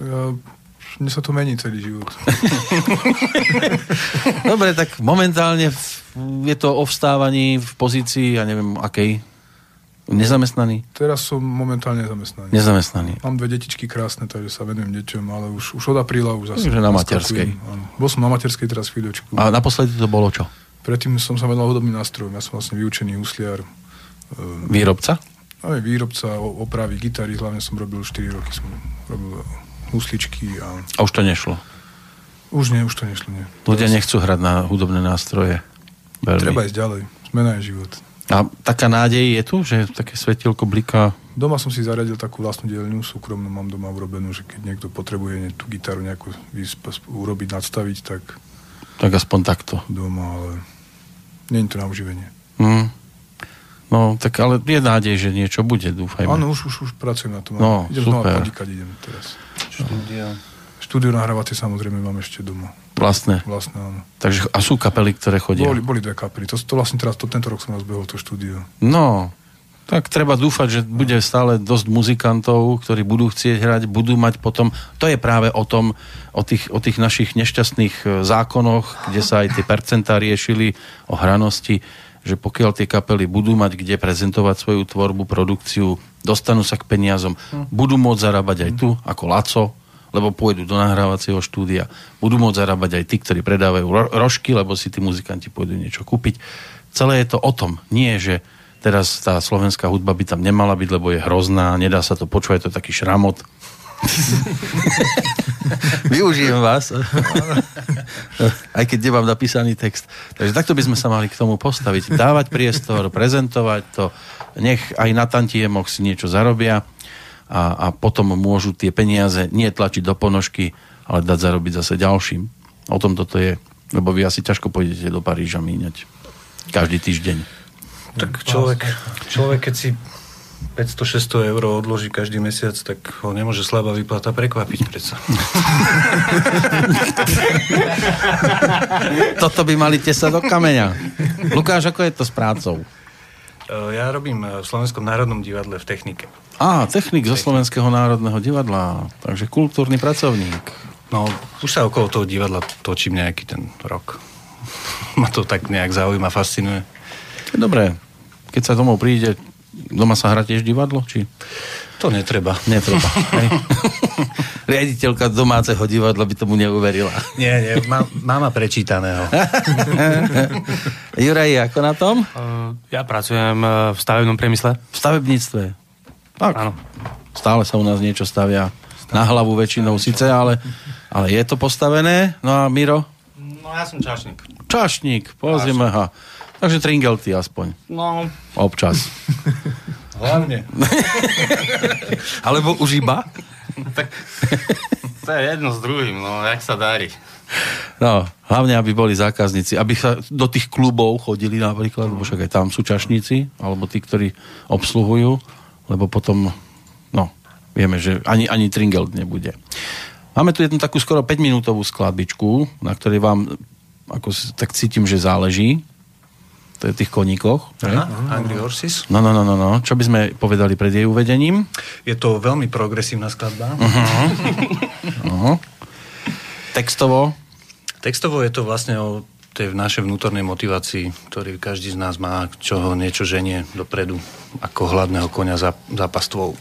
Ja, mne sa to mení celý život. Dobre, tak momentálne je to o vstávaní v pozícii, ja neviem, akej. Nezamestnaný? Teraz som momentálne zamestnaný. Nezamestnaný. Mám dve detičky krásne, takže sa venujem deťom, ale už, už od apríla už zase... Takže na materskej. Áno. Bol som na materskej teraz chvíľočku. A naposledy to bolo čo? Predtým som sa venoval hudobným nástrojom. Ja som vlastne vyučený husliar. Výrobca? Aj výrobca opravy gitary, hlavne som robil 4 roky, som robil husličky a A už to nešlo. už nie, už to nešlo, nie. Ľudia nechcú hrať na hudobné nástroje. Veľmi. Treba ísť ďalej. Zmena je život. A taká nádej je tu, že také svetielko bliká. Doma som si zariadil takú vlastnú dielňu, súkromnú mám doma urobenú, že keď niekto potrebuje tú gitaru sp- urobiť, nadstaviť, tak Tak aspoň takto. doma, ale nie je to na uživenie. Hm. No, tak ale je nádej, že niečo bude, dúfajme. Áno, už, už, už pracujem na tom. No, idem znova super. podnikať, idem teraz. Štúdia. Štúdio nahrávacie samozrejme mám ešte doma. Vlastné. Vlastne áno. Takže, a sú kapely, ktoré chodia. Boli, boli dve kapely. To, to vlastne teraz, to, tento rok som rozbehol to štúdio. No, tak treba dúfať, že bude stále dosť muzikantov, ktorí budú chcieť hrať, budú mať potom... To je práve o tom, o tých, o tých našich nešťastných e, zákonoch, kde sa aj tie percentá riešili o hranosti, že pokiaľ tie kapely budú mať kde prezentovať svoju tvorbu, produkciu, dostanú sa k peniazom, budú môcť zarábať aj tu, ako Laco, lebo pôjdu do nahrávacieho štúdia. Budú môcť zarábať aj tí, ktorí predávajú ro- rožky, lebo si tí muzikanti pôjdu niečo kúpiť. Celé je to o tom. Nie, že teraz tá slovenská hudba by tam nemala byť, lebo je hrozná, nedá sa to počúvať, je to taký šramot. Využijem vás. Aj keď nemám napísaný text. Takže takto by sme sa mali k tomu postaviť. Dávať priestor, prezentovať to. Nech aj na tantiemoch si niečo zarobia a, a potom môžu tie peniaze nie tlačiť do ponožky, ale dať zarobiť zase ďalším. O tom toto je. Lebo vy asi ťažko pôjdete do Paríža míňať. Každý týždeň. Tak človek, človek, keď si 500-600 eur odloží každý mesiac, tak ho nemôže slabá výplata prekvapiť predsa. Toto by mali tesať do kameňa. Lukáš, ako je to s prácou? E, Ja robím v Slovenskom národnom divadle v technike. Á, technik zo Slovenského národného divadla. Takže kultúrny pracovník. No, už sa okolo toho divadla točím nejaký ten rok. Ma to tak nejak zaujíma, fascinuje. Dobré. Keď sa domov príde, doma sa hrá tiež divadlo? Či To netreba. netreba? hej? Riaditeľka domáceho divadla by tomu neuverila. Nie, nie, má, máma prečítaného. Juraj, ako na tom? Uh, ja pracujem uh, v stavebnom priemysle. V stavebníctve. Tak, Áno. stále sa u nás niečo stavia na hlavu väčšinou síce, ale, ale je to postavené. No a Miro? No ja som čašník. Čašník, pozrieme ha. Takže tringelty aspoň. No, Občas. Hlavne. Alebo už iba? to je jedno s druhým, no, jak sa darí. No, hlavne, aby boli zákazníci, aby sa do tých klubov chodili napríklad, lebo však aj tam sú čašníci, alebo tí, ktorí obsluhujú, lebo potom, no, vieme, že ani, ani Tringelt nebude. Máme tu jednu takú skoro 5-minútovú skladbičku, na ktorej vám, ako tak cítim, že záleží. Tých koníkoch. Aha, Angry Horses. No, no, no, no, no. Čo by sme povedali pred jej uvedením? Je to veľmi progresívna skladba. Uh-huh. Textovo? Textovo je to vlastne o tej našej vnútornej motivácii, ktorý každý z nás má, čo ho niečo ženie dopredu, ako hladného konia za, za pastvou.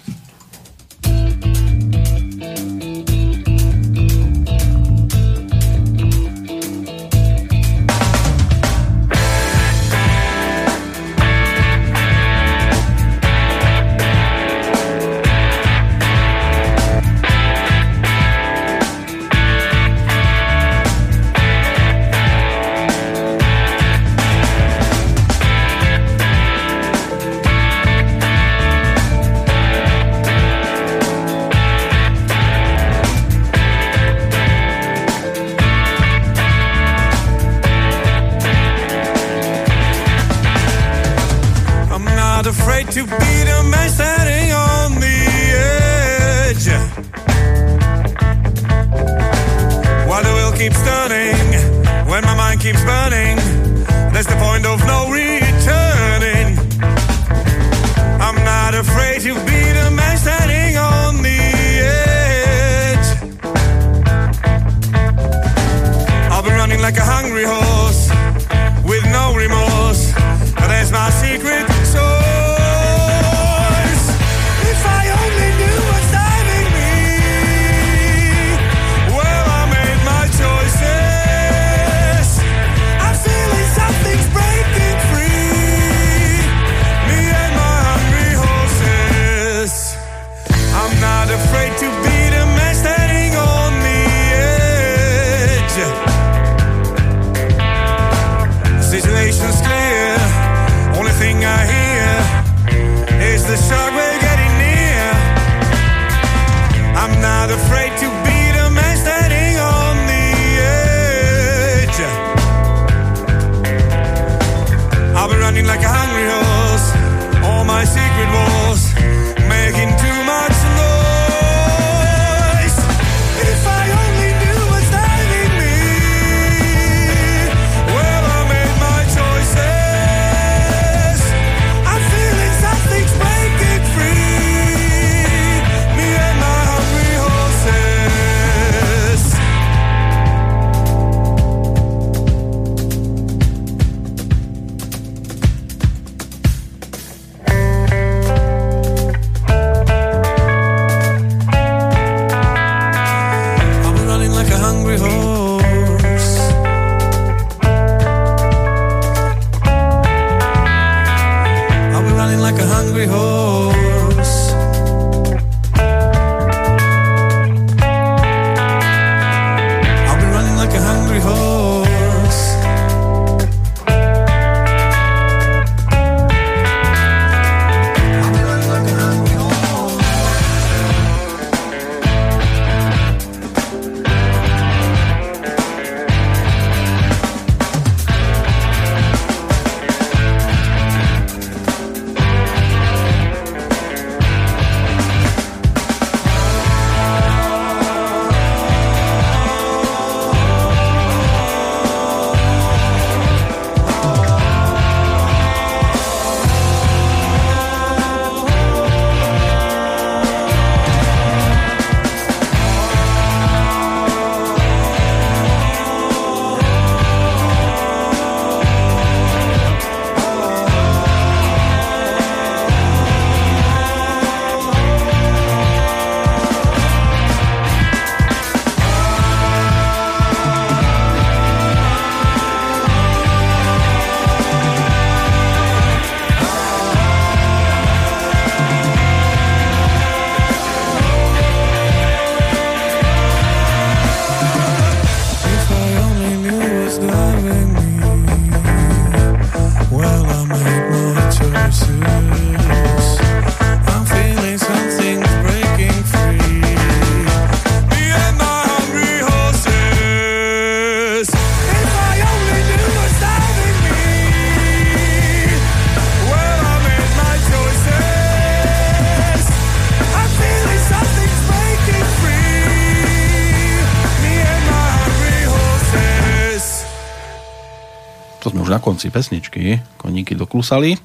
Konci pesničky, koníky doklusali. E,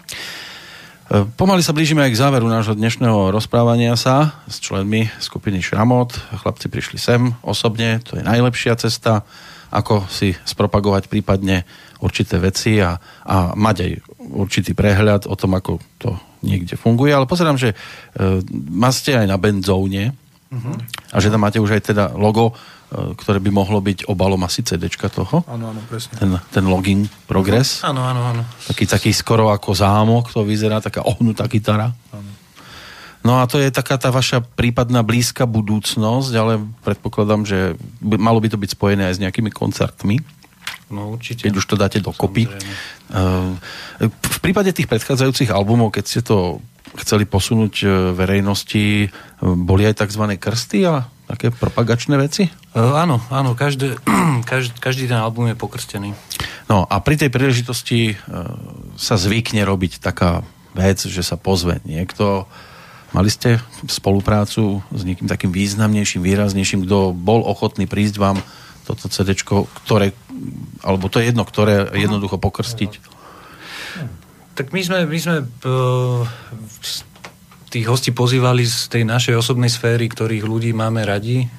Pomaly sa blížime aj k záveru nášho dnešného rozprávania sa s členmi skupiny Šramot. Chlapci prišli sem osobne, to je najlepšia cesta, ako si spropagovať prípadne určité veci a, a mať aj určitý prehľad o tom, ako to niekde funguje. Ale pozerám, že e, máte aj na benzóne a že tam máte už aj teda logo, ktoré by mohlo byť obalom asi CDčka toho. Áno, áno, presne. Ten, ten login Progress. Áno, áno, áno. Taký, taký skoro ako zámok to vyzerá, taká ohnutá gitara. No a to je taká tá vaša prípadná blízka budúcnosť, ale predpokladám, že by, malo by to byť spojené aj s nejakými koncertmi, No určite. keď už to dáte dokopy. Samozrejme. Uh, v prípade tých predchádzajúcich albumov, keď ste to chceli posunúť e, verejnosti, e, boli aj tzv. krsty a také propagačné veci? Uh, áno, áno, každé, každý, každý ten album je pokrstený. No a pri tej príležitosti e, sa zvykne robiť taká vec, že sa pozve niekto. Mali ste spoluprácu s niekým takým významnejším, výraznejším, kto bol ochotný prísť vám toto CD, ktoré, alebo to je jedno, ktoré jednoducho pokrstiť. Tak my sme, my sme uh, tých hostí pozývali z tej našej osobnej sféry, ktorých ľudí máme radi.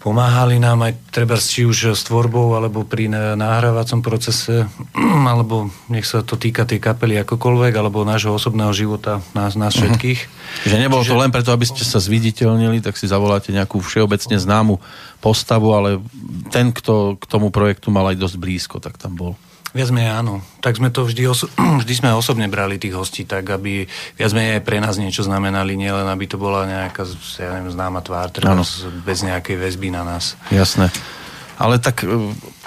Pomáhali nám aj treba či už s tvorbou, alebo pri na- nahrávacom procese, alebo nech sa to týka tej kapely akokoľvek, alebo nášho osobného života, nás, nás všetkých. Že nebolo to len preto, aby ste sa zviditeľnili, tak si zavoláte nejakú všeobecne známu postavu, ale ten, kto k tomu projektu mal aj dosť blízko, tak tam bol. Viac menej áno. Tak sme to vždy, oso- vždy sme osobne brali tých hostí, tak aby viac menej aj pre nás niečo znamenali, nielen aby to bola nejaká, ja neviem, známa tvár, teda Áno. bez nejakej väzby na nás. Jasné. Ale tak e,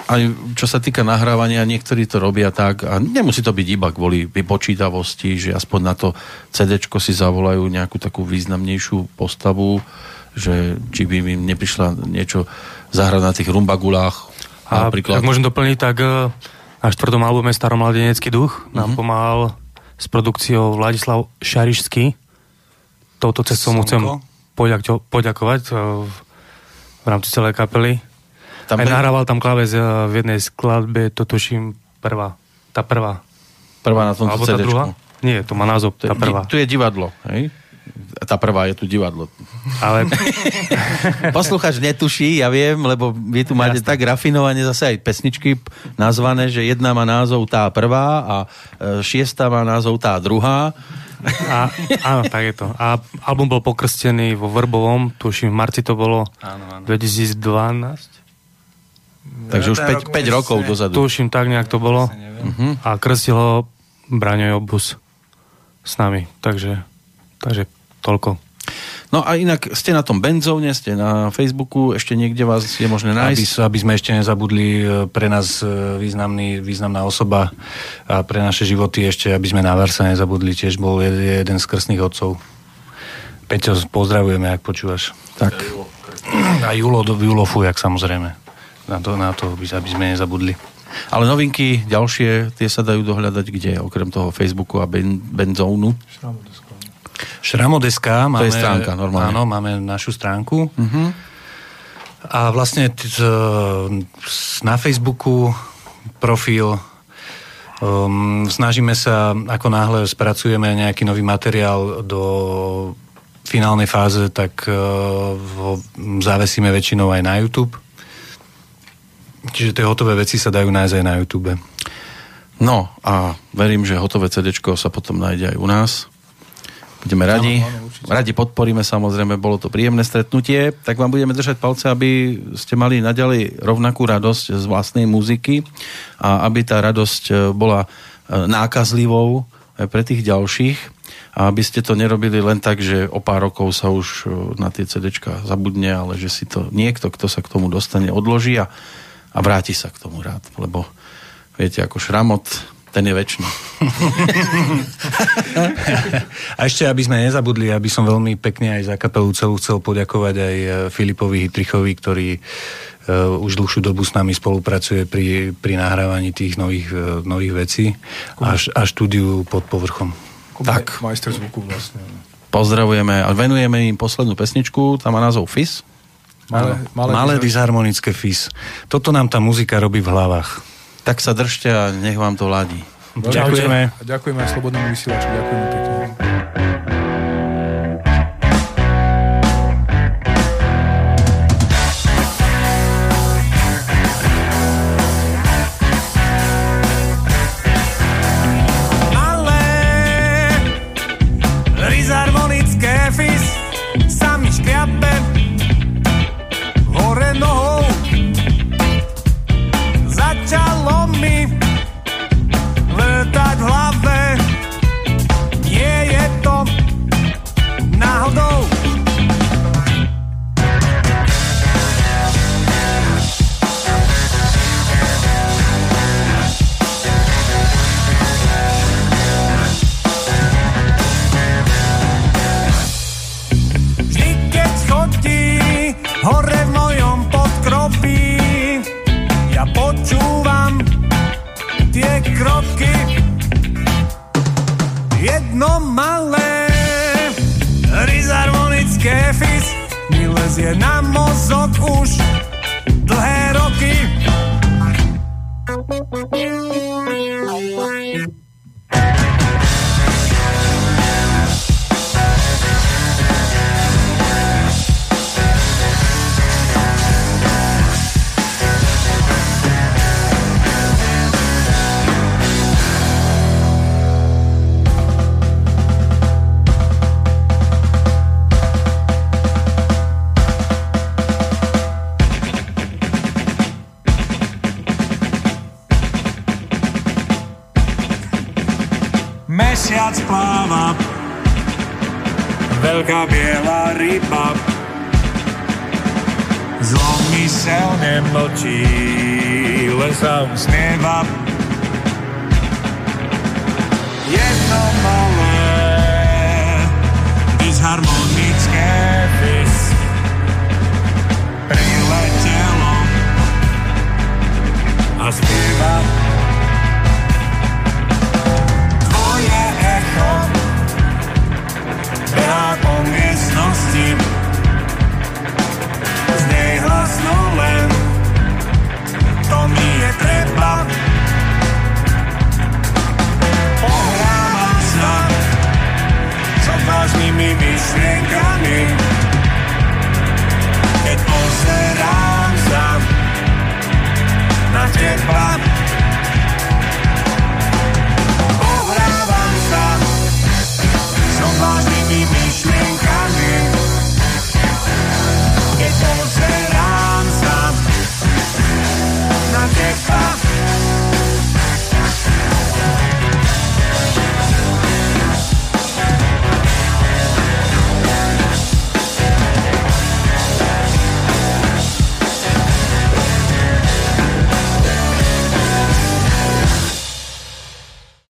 aj čo sa týka nahrávania, niektorí to robia tak a nemusí to byť iba kvôli vypočítavosti, že aspoň na to CD si zavolajú nejakú takú významnejšiu postavu, že či by im neprišla niečo zahrať na tých rumbagulách. A napríklad. ak môžem doplniť, tak na štvrtom albume Staromladenecký duch nám Mhm. pomáhal s produkciou Vladislav Šarišský. Touto cestou mu chcem Slnko. poďak- poďakovať eh, v, rámci celej kapely. Tam Aj nahrával tam kláves eh, v jednej skladbe, to tuším prvá. Tá prvá. Prvá na tomto Alebo tá druhá? Nie, to má názov, tá prvá. tu je divadlo, hej? Tá prvá je tu divadlo. Ale Posluchač netuší, ja viem, lebo vy tu máte tak rafinovane zase aj pesničky nazvané, že jedna má názov tá prvá a e, šiesta má názov tá druhá. a, áno, tak je to. A album bol pokrstený vo Vrbovom, tuším v marci to bolo Áno, áno. 2012. Takže už ten 5, rok 5 rokov vlastne- dozadu. Tuším, tak nejak to bolo. Mhm. A krstil ho Braňo Obus s nami. Takže, takže toľko. No a inak ste na tom benzóne, ste na Facebooku, ešte niekde vás je možné Aby, nájsť. aby sme ešte nezabudli e, pre nás e, významný, významná osoba a pre naše životy ešte, aby sme na Varsa nezabudli, tiež bol jed- jeden z krstných otcov. Peťo, pozdravujeme, ak počúvaš. Tak. A Julo, do- Julo Fujak samozrejme. Na to, na to, aby, aby sme nezabudli. Ale novinky ďalšie, tie sa dajú dohľadať kde, okrem toho Facebooku a ben, benzónu. Šramod.sk máme... je stránka, normálne. Áno, máme našu stránku. Mhm. A vlastne t- na Facebooku profil um, snažíme sa, ako náhle spracujeme nejaký nový materiál do finálnej fáze, tak uh, ho zavesíme väčšinou aj na YouTube. Čiže tie hotové veci sa dajú nájsť aj na YouTube. No a verím, že hotové CD sa potom nájde aj u nás. Budeme radi. Áno, áno, radi podporíme, samozrejme, bolo to príjemné stretnutie. Tak vám budeme držať palce, aby ste mali naďalej rovnakú radosť z vlastnej muziky a aby tá radosť e, bola e, nákazlivou aj pre tých ďalších a aby ste to nerobili len tak, že o pár rokov sa už e, na tie CDčka zabudne, ale že si to niekto, kto sa k tomu dostane, odloží a, a vráti sa k tomu rád, lebo viete, ako šramot, ten je väčší. A ešte, aby sme nezabudli, aby som veľmi pekne aj za kapelu celú chcel poďakovať aj e, Filipovi Hitrichovi, ktorý uh, už dlhšiu dobu s nami spolupracuje pri, pri nahrávaní tých nových, uh, nových vecí a, a štúdiu pod povrchom. Tak. Majster zvuku vlastne. Pozdravujeme a venujeme im poslednú pesničku, tam má názov Fis. Malé, Malé, Malé disharmonické fis. Toto nám tá muzika robí v hlavách. Tak sa držte a nech vám to ladí. Ďakujeme. Ďakujeme aj slobodnému vysielaču. Ďakujeme. Williams. Man.